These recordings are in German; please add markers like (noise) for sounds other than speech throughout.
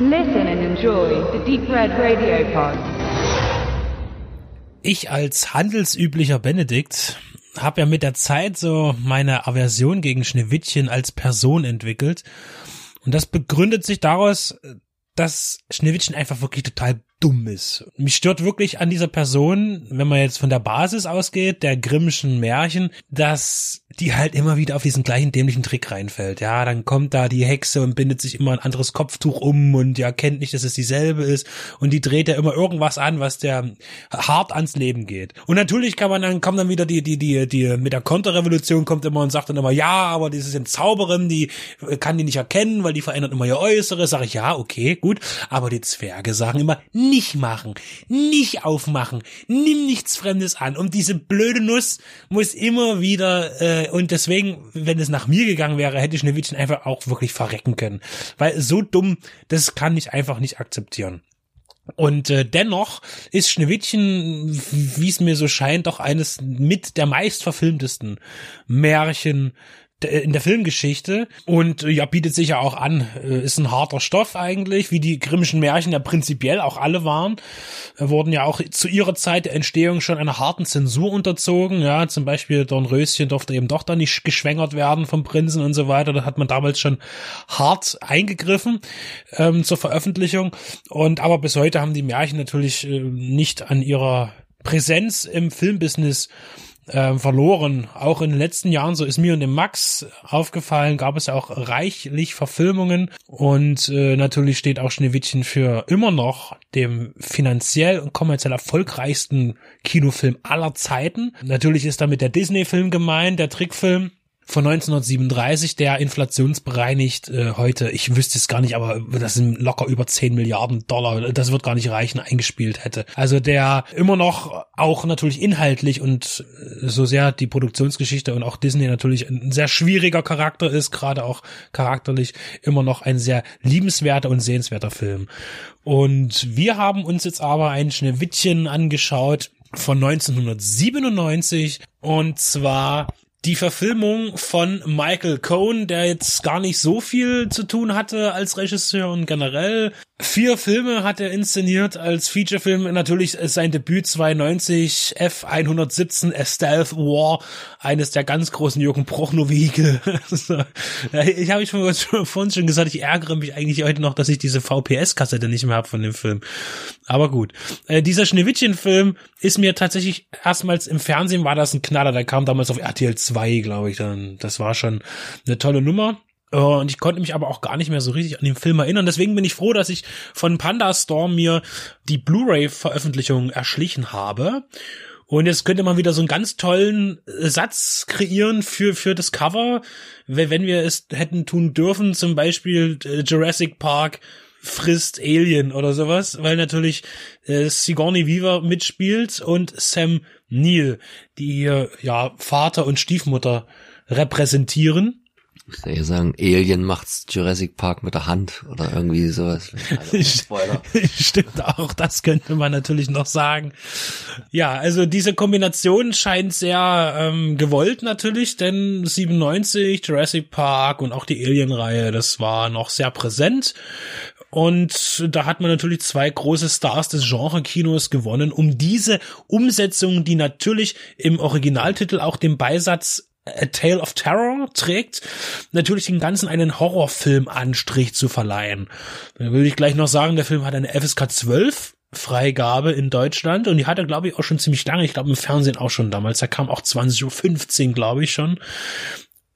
Listen and enjoy the Deep Red Radio Pod. Ich als handelsüblicher Benedikt habe ja mit der Zeit so meine Aversion gegen Schneewittchen als Person entwickelt. Und das begründet sich daraus, dass Schneewittchen einfach wirklich total dumm ist. Mich stört wirklich an dieser Person, wenn man jetzt von der Basis ausgeht, der Grimmschen Märchen, dass die halt immer wieder auf diesen gleichen dämlichen Trick reinfällt. Ja, dann kommt da die Hexe und bindet sich immer ein anderes Kopftuch um und ja kennt nicht, dass es dieselbe ist und die dreht ja immer irgendwas an, was der hart ans Leben geht. Und natürlich kann man dann kommt dann wieder die die die die mit der Konterrevolution kommt immer und sagt dann immer ja, aber das ist eine Zauberin, die kann die nicht erkennen, weil die verändert immer ihr Äußeres. Sag ich ja, okay, gut, aber die Zwerge sagen immer nicht machen, nicht aufmachen, nimm nichts Fremdes an. Und diese blöde Nuss muss immer wieder, äh, und deswegen, wenn es nach mir gegangen wäre, hätte Schneewittchen einfach auch wirklich verrecken können. Weil so dumm, das kann ich einfach nicht akzeptieren. Und äh, dennoch ist Schneewittchen, wie es mir so scheint, doch eines mit der meist verfilmtesten Märchen in der Filmgeschichte. Und ja, bietet sich ja auch an, äh, ist ein harter Stoff eigentlich, wie die Grimmischen Märchen ja prinzipiell auch alle waren, äh, wurden ja auch zu ihrer Zeit der Entstehung schon einer harten Zensur unterzogen, ja, zum Beispiel Dornröschen durfte eben doch dann nicht geschwängert werden vom Prinzen und so weiter, da hat man damals schon hart eingegriffen ähm, zur Veröffentlichung. Und aber bis heute haben die Märchen natürlich äh, nicht an ihrer Präsenz im Filmbusiness äh, verloren. Auch in den letzten Jahren, so ist mir und dem Max aufgefallen, gab es ja auch reichlich Verfilmungen und äh, natürlich steht auch Schneewittchen für immer noch dem finanziell und kommerziell erfolgreichsten Kinofilm aller Zeiten. Natürlich ist damit der Disney-Film gemeint, der Trickfilm von 1937, der inflationsbereinigt äh, heute, ich wüsste es gar nicht, aber das sind locker über 10 Milliarden Dollar, das wird gar nicht reichen, eingespielt hätte. Also der immer noch auch natürlich inhaltlich und äh, so sehr die Produktionsgeschichte und auch Disney natürlich ein sehr schwieriger Charakter ist, gerade auch charakterlich immer noch ein sehr liebenswerter und sehenswerter Film. Und wir haben uns jetzt aber ein Schneewittchen angeschaut von 1997 und zwar die Verfilmung von Michael Cohn, der jetzt gar nicht so viel zu tun hatte als Regisseur und generell Vier Filme hat er inszeniert als Featurefilm. Natürlich ist sein Debüt 92 F117 A Stealth War, eines der ganz großen Jürgen Prochnow Vehikel. (laughs) ich habe ich vorhin schon gesagt, ich ärgere mich eigentlich heute noch, dass ich diese VPS-Kassette nicht mehr habe von dem Film. Aber gut. Äh, dieser Schneewittchen-Film ist mir tatsächlich erstmals im Fernsehen war das ein Knaller. Der kam damals auf RTL 2, glaube ich. Dann, das war schon eine tolle Nummer. Äh, und ich konnte mich aber auch gar nicht mehr so richtig an den Film erinnern. Deswegen bin ich froh, dass ich von Panda Storm mir die Blu-ray-Veröffentlichung erschlichen habe. Und jetzt könnte man wieder so einen ganz tollen Satz kreieren für, für das Cover, wenn wir es hätten tun dürfen, zum Beispiel äh, Jurassic Park frisst Alien oder sowas, weil natürlich äh, Sigourney Weaver mitspielt und Sam Neill, die ja Vater und Stiefmutter repräsentieren. Ich würde ja sagen, Alien macht's Jurassic Park mit der Hand oder irgendwie sowas. (laughs) Spoiler. (laughs) Stimmt auch, das könnte man natürlich noch sagen. Ja, also diese Kombination scheint sehr ähm, gewollt natürlich, denn 97, Jurassic Park und auch die Alien-Reihe, das war noch sehr präsent. Und da hat man natürlich zwei große Stars des Genre-Kinos gewonnen, um diese Umsetzung, die natürlich im Originaltitel auch den Beisatz A Tale of Terror trägt, natürlich den Ganzen einen Horrorfilm-Anstrich zu verleihen. Da würde ich gleich noch sagen, der Film hat eine FSK 12 Freigabe in Deutschland und die hat er, glaube ich, auch schon ziemlich lange. Ich glaube, im Fernsehen auch schon damals. Da kam auch 20.15 Uhr, glaube ich, schon.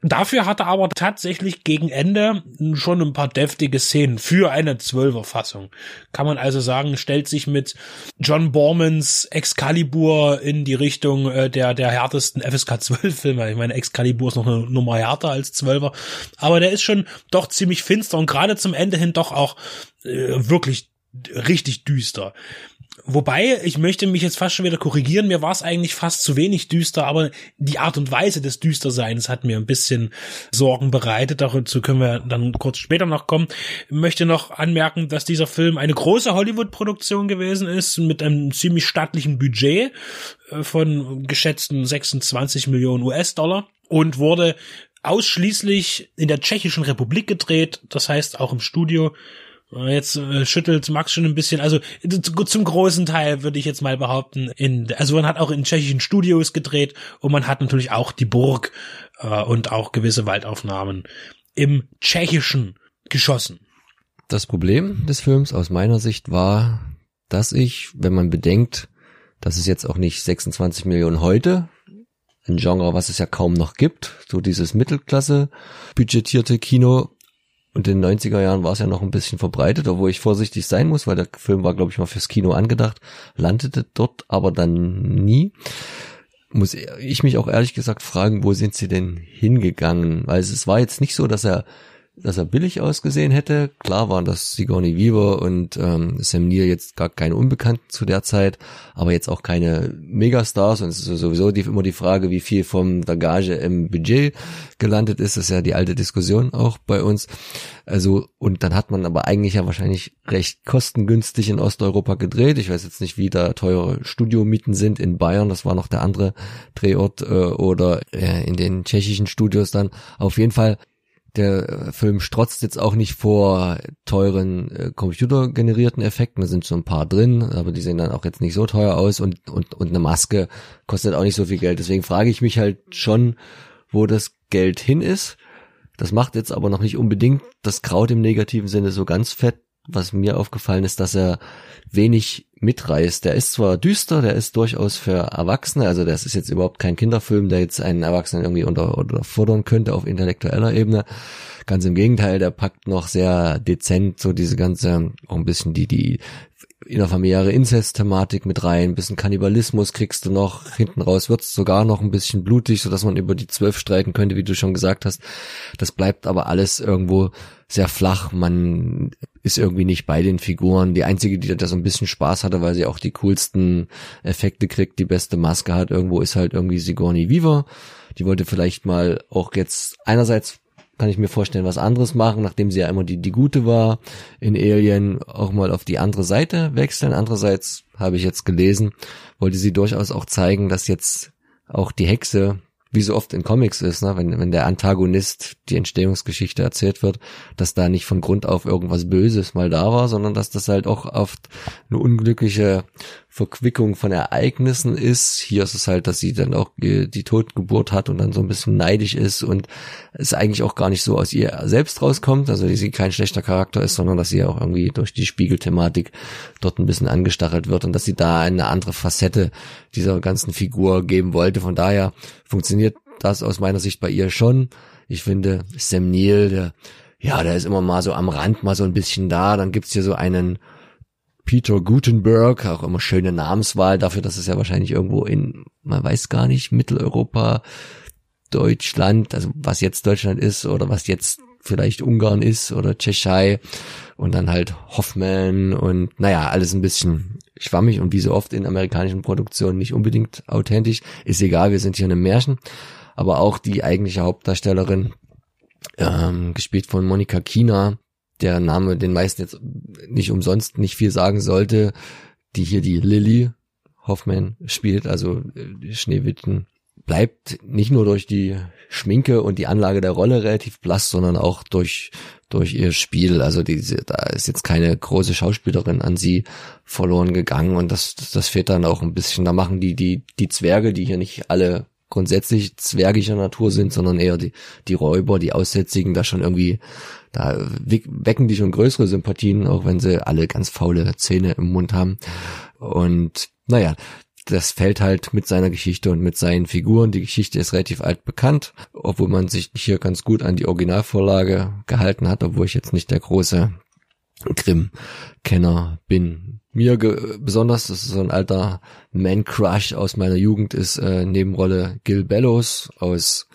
Dafür hat er aber tatsächlich gegen Ende schon ein paar deftige Szenen für eine Zwölfer-Fassung. Kann man also sagen, stellt sich mit John Bormans Excalibur in die Richtung äh, der, der härtesten FSK 12 Filme. Ich meine, Excalibur ist noch eine Nummer härter als Zwölfer. Aber der ist schon doch ziemlich finster und gerade zum Ende hin doch auch äh, wirklich richtig düster. Wobei, ich möchte mich jetzt fast schon wieder korrigieren, mir war es eigentlich fast zu wenig düster, aber die Art und Weise des Düsterseins hat mir ein bisschen Sorgen bereitet. Dazu können wir dann kurz später noch kommen. Ich möchte noch anmerken, dass dieser Film eine große Hollywood-Produktion gewesen ist, mit einem ziemlich stattlichen Budget äh, von geschätzten 26 Millionen US-Dollar und wurde ausschließlich in der Tschechischen Republik gedreht, das heißt auch im Studio Jetzt äh, schüttelt Max schon ein bisschen, also zum großen Teil würde ich jetzt mal behaupten, in, also man hat auch in tschechischen Studios gedreht und man hat natürlich auch die Burg äh, und auch gewisse Waldaufnahmen im Tschechischen geschossen. Das Problem des Films aus meiner Sicht war, dass ich, wenn man bedenkt, dass es jetzt auch nicht 26 Millionen heute, ein Genre, was es ja kaum noch gibt, so dieses Mittelklasse budgetierte Kino, und in den 90er Jahren war es ja noch ein bisschen verbreitet, obwohl ich vorsichtig sein muss, weil der Film war, glaube ich, mal fürs Kino angedacht, landete dort aber dann nie. Muss ich mich auch ehrlich gesagt fragen, wo sind sie denn hingegangen? Weil es war jetzt nicht so, dass er dass er billig ausgesehen hätte. Klar waren das Sigourney Weaver und ähm, Sam Neill jetzt gar keine Unbekannten zu der Zeit, aber jetzt auch keine Megastars und es ist sowieso die, immer die Frage, wie viel vom der Gage im Budget gelandet ist. Das ist ja die alte Diskussion auch bei uns. Also und dann hat man aber eigentlich ja wahrscheinlich recht kostengünstig in Osteuropa gedreht. Ich weiß jetzt nicht, wie da teure Studiomieten sind in Bayern. Das war noch der andere Drehort äh, oder äh, in den tschechischen Studios dann. Auf jeden Fall der äh, Film strotzt jetzt auch nicht vor teuren äh, computergenerierten Effekten. Da sind so ein paar drin, aber die sehen dann auch jetzt nicht so teuer aus und, und, und eine Maske kostet auch nicht so viel Geld. Deswegen frage ich mich halt schon, wo das Geld hin ist. Das macht jetzt aber noch nicht unbedingt das Kraut im negativen Sinne so ganz fett. Was mir aufgefallen ist, dass er wenig mitreißt. Der ist zwar düster, der ist durchaus für Erwachsene, also das ist jetzt überhaupt kein Kinderfilm, der jetzt einen Erwachsenen irgendwie unter, oder fordern könnte auf intellektueller Ebene. Ganz im Gegenteil, der packt noch sehr dezent so diese ganze, auch ein bisschen die, die innerfamiliäre Inzest-Thematik mit rein, ein bisschen Kannibalismus kriegst du noch, hinten raus wird's sogar noch ein bisschen blutig, so dass man über die zwölf streiten könnte, wie du schon gesagt hast. Das bleibt aber alles irgendwo sehr flach, man ist irgendwie nicht bei den Figuren. Die einzige, die da so ein bisschen Spaß hatte, weil sie auch die coolsten Effekte kriegt, die beste Maske hat, irgendwo ist halt irgendwie Sigourney Weaver. Die wollte vielleicht mal auch jetzt einerseits kann ich mir vorstellen, was anderes machen, nachdem sie ja immer die, die gute war in Alien, auch mal auf die andere Seite wechseln. Andererseits habe ich jetzt gelesen, wollte sie durchaus auch zeigen, dass jetzt auch die Hexe wie so oft in Comics ist, ne, wenn, wenn der Antagonist die Entstehungsgeschichte erzählt wird, dass da nicht von Grund auf irgendwas Böses mal da war, sondern dass das halt auch oft eine unglückliche Verquickung von Ereignissen ist. Hier ist es halt, dass sie dann auch die Totgeburt hat und dann so ein bisschen neidisch ist und es eigentlich auch gar nicht so aus ihr selbst rauskommt, also dass sie kein schlechter Charakter ist, sondern dass sie auch irgendwie durch die Spiegelthematik dort ein bisschen angestachelt wird und dass sie da eine andere Facette dieser ganzen Figur geben wollte. Von daher funktioniert das aus meiner Sicht bei ihr schon. Ich finde, Sam Neill, der, ja, der ist immer mal so am Rand, mal so ein bisschen da. Dann gibt's hier so einen Peter Gutenberg, auch immer schöne Namenswahl dafür, dass es ja wahrscheinlich irgendwo in, man weiß gar nicht, Mitteleuropa, Deutschland, also was jetzt Deutschland ist oder was jetzt vielleicht Ungarn ist oder Tschechei und dann halt Hoffman und naja, alles ein bisschen schwammig und wie so oft in amerikanischen Produktionen nicht unbedingt authentisch. Ist egal, wir sind hier in einem Märchen. Aber auch die eigentliche Hauptdarstellerin, ähm, gespielt von Monika Kina, der Name den meisten jetzt nicht umsonst nicht viel sagen sollte, die hier die Lily Hoffman spielt, also äh, Schneewittchen bleibt nicht nur durch die Schminke und die Anlage der Rolle relativ blass, sondern auch durch durch ihr Spiel. Also diese, da ist jetzt keine große Schauspielerin an sie verloren gegangen und das, das, das fehlt dann auch ein bisschen. Da machen die, die, die Zwerge, die hier nicht alle grundsätzlich zwergischer Natur sind, sondern eher die, die Räuber, die Aussätzigen, da schon irgendwie, da wecken die schon größere Sympathien, auch wenn sie alle ganz faule Zähne im Mund haben. Und naja, das fällt halt mit seiner Geschichte und mit seinen Figuren. Die Geschichte ist relativ alt bekannt, obwohl man sich hier ganz gut an die Originalvorlage gehalten hat, obwohl ich jetzt nicht der große Grimm-Kenner bin. Mir besonders, das ist so ein alter Man-Crush aus meiner Jugend, ist äh, Nebenrolle Gil Bellows aus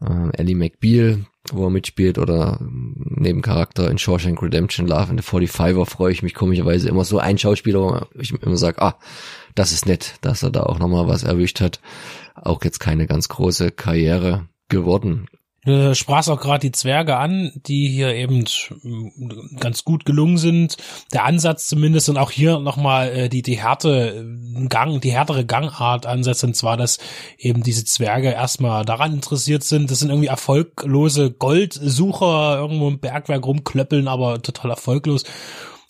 äh, Ellie McBeal, wo er mitspielt, oder Nebencharakter in Shawshank Redemption, Love in the 45er freue ich mich komischerweise immer so. Ein Schauspieler, wo ich immer sage, ah, das ist nett, dass er da auch nochmal was erwischt hat. Auch jetzt keine ganz große Karriere geworden. Du sprachst auch gerade die Zwerge an, die hier eben mm, ganz gut gelungen sind. Der Ansatz zumindest und auch hier nochmal äh, die, die Härte, äh, Gang, die härtere Gangart ansetzt, und zwar, dass eben diese Zwerge erstmal daran interessiert sind. Das sind irgendwie erfolglose Goldsucher, irgendwo im Bergwerk rumklöppeln, aber total erfolglos.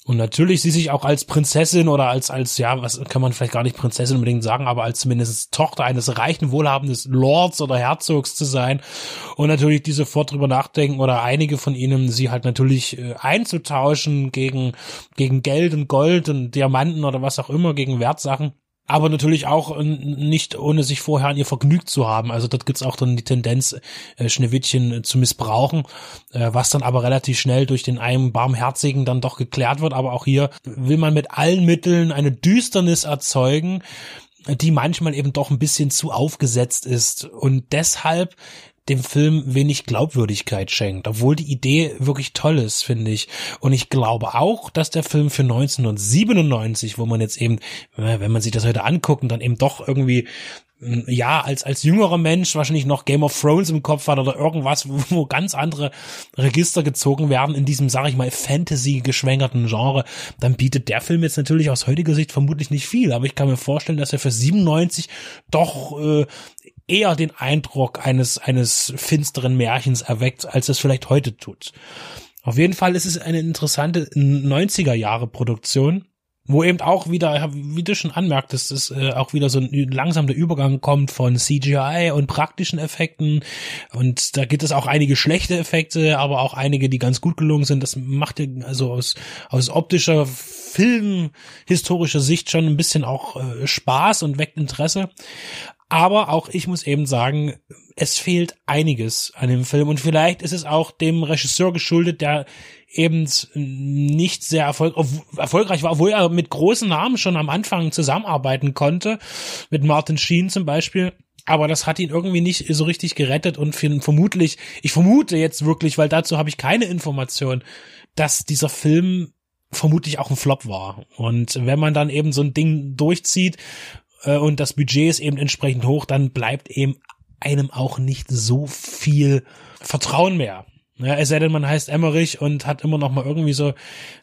Und natürlich sie sich auch als Prinzessin oder als, als, ja, was kann man vielleicht gar nicht Prinzessin unbedingt sagen, aber als zumindest Tochter eines reichen, wohlhabenden Lords oder Herzogs zu sein. Und natürlich die sofort drüber nachdenken oder einige von ihnen sie halt natürlich äh, einzutauschen gegen, gegen Geld und Gold und Diamanten oder was auch immer, gegen Wertsachen aber natürlich auch äh, nicht ohne sich vorher an ihr vergnügt zu haben. Also dort gibt's auch dann die Tendenz, äh, Schneewittchen äh, zu missbrauchen, was dann aber relativ schnell durch den einen Barmherzigen dann doch geklärt wird. Aber auch hier will man mit allen Mitteln eine Düsternis erzeugen, die manchmal eben doch ein bisschen zu aufgesetzt ist. Und deshalb dem Film wenig Glaubwürdigkeit schenkt, obwohl die Idee wirklich toll ist, finde ich. Und ich glaube auch, dass der Film für 1997, wo man jetzt eben, wenn man sich das heute anguckt und dann eben doch irgendwie ja, als, als jüngerer Mensch wahrscheinlich noch Game of Thrones im Kopf hat oder irgendwas, wo, wo ganz andere Register gezogen werden in diesem, sag ich mal, Fantasy-geschwängerten Genre, dann bietet der Film jetzt natürlich aus heutiger Sicht vermutlich nicht viel. Aber ich kann mir vorstellen, dass er für 97 doch äh, eher den Eindruck eines, eines finsteren Märchens erweckt, als es vielleicht heute tut. Auf jeden Fall ist es eine interessante 90er Jahre Produktion, wo eben auch wieder, wie du schon anmerktest, ist äh, auch wieder so ein langsam der Übergang kommt von CGI und praktischen Effekten und da gibt es auch einige schlechte Effekte, aber auch einige, die ganz gut gelungen sind. Das macht ja also aus, aus optischer filmhistorischer Sicht schon ein bisschen auch äh, Spaß und weckt Interesse. Aber auch ich muss eben sagen, es fehlt einiges an dem Film und vielleicht ist es auch dem Regisseur geschuldet, der eben nicht sehr erfolg erfolgreich war, obwohl er mit großen Namen schon am Anfang zusammenarbeiten konnte, mit Martin Sheen zum Beispiel. Aber das hat ihn irgendwie nicht so richtig gerettet und vermutlich, ich vermute jetzt wirklich, weil dazu habe ich keine Information, dass dieser Film vermutlich auch ein Flop war. Und wenn man dann eben so ein Ding durchzieht äh, und das Budget ist eben entsprechend hoch, dann bleibt eben einem auch nicht so viel Vertrauen mehr. Ja, es sei denn, man heißt Emmerich und hat immer noch mal irgendwie so,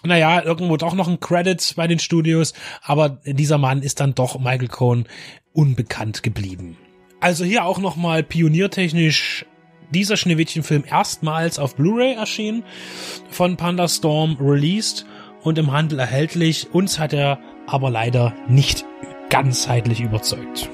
naja, irgendwo doch noch ein Credit bei den Studios, aber dieser Mann ist dann doch Michael Cohn unbekannt geblieben. Also hier auch noch mal pioniertechnisch dieser Schneewittchenfilm erstmals auf Blu-ray erschienen, von Panda Storm released und im Handel erhältlich. Uns hat er aber leider nicht ganzheitlich überzeugt.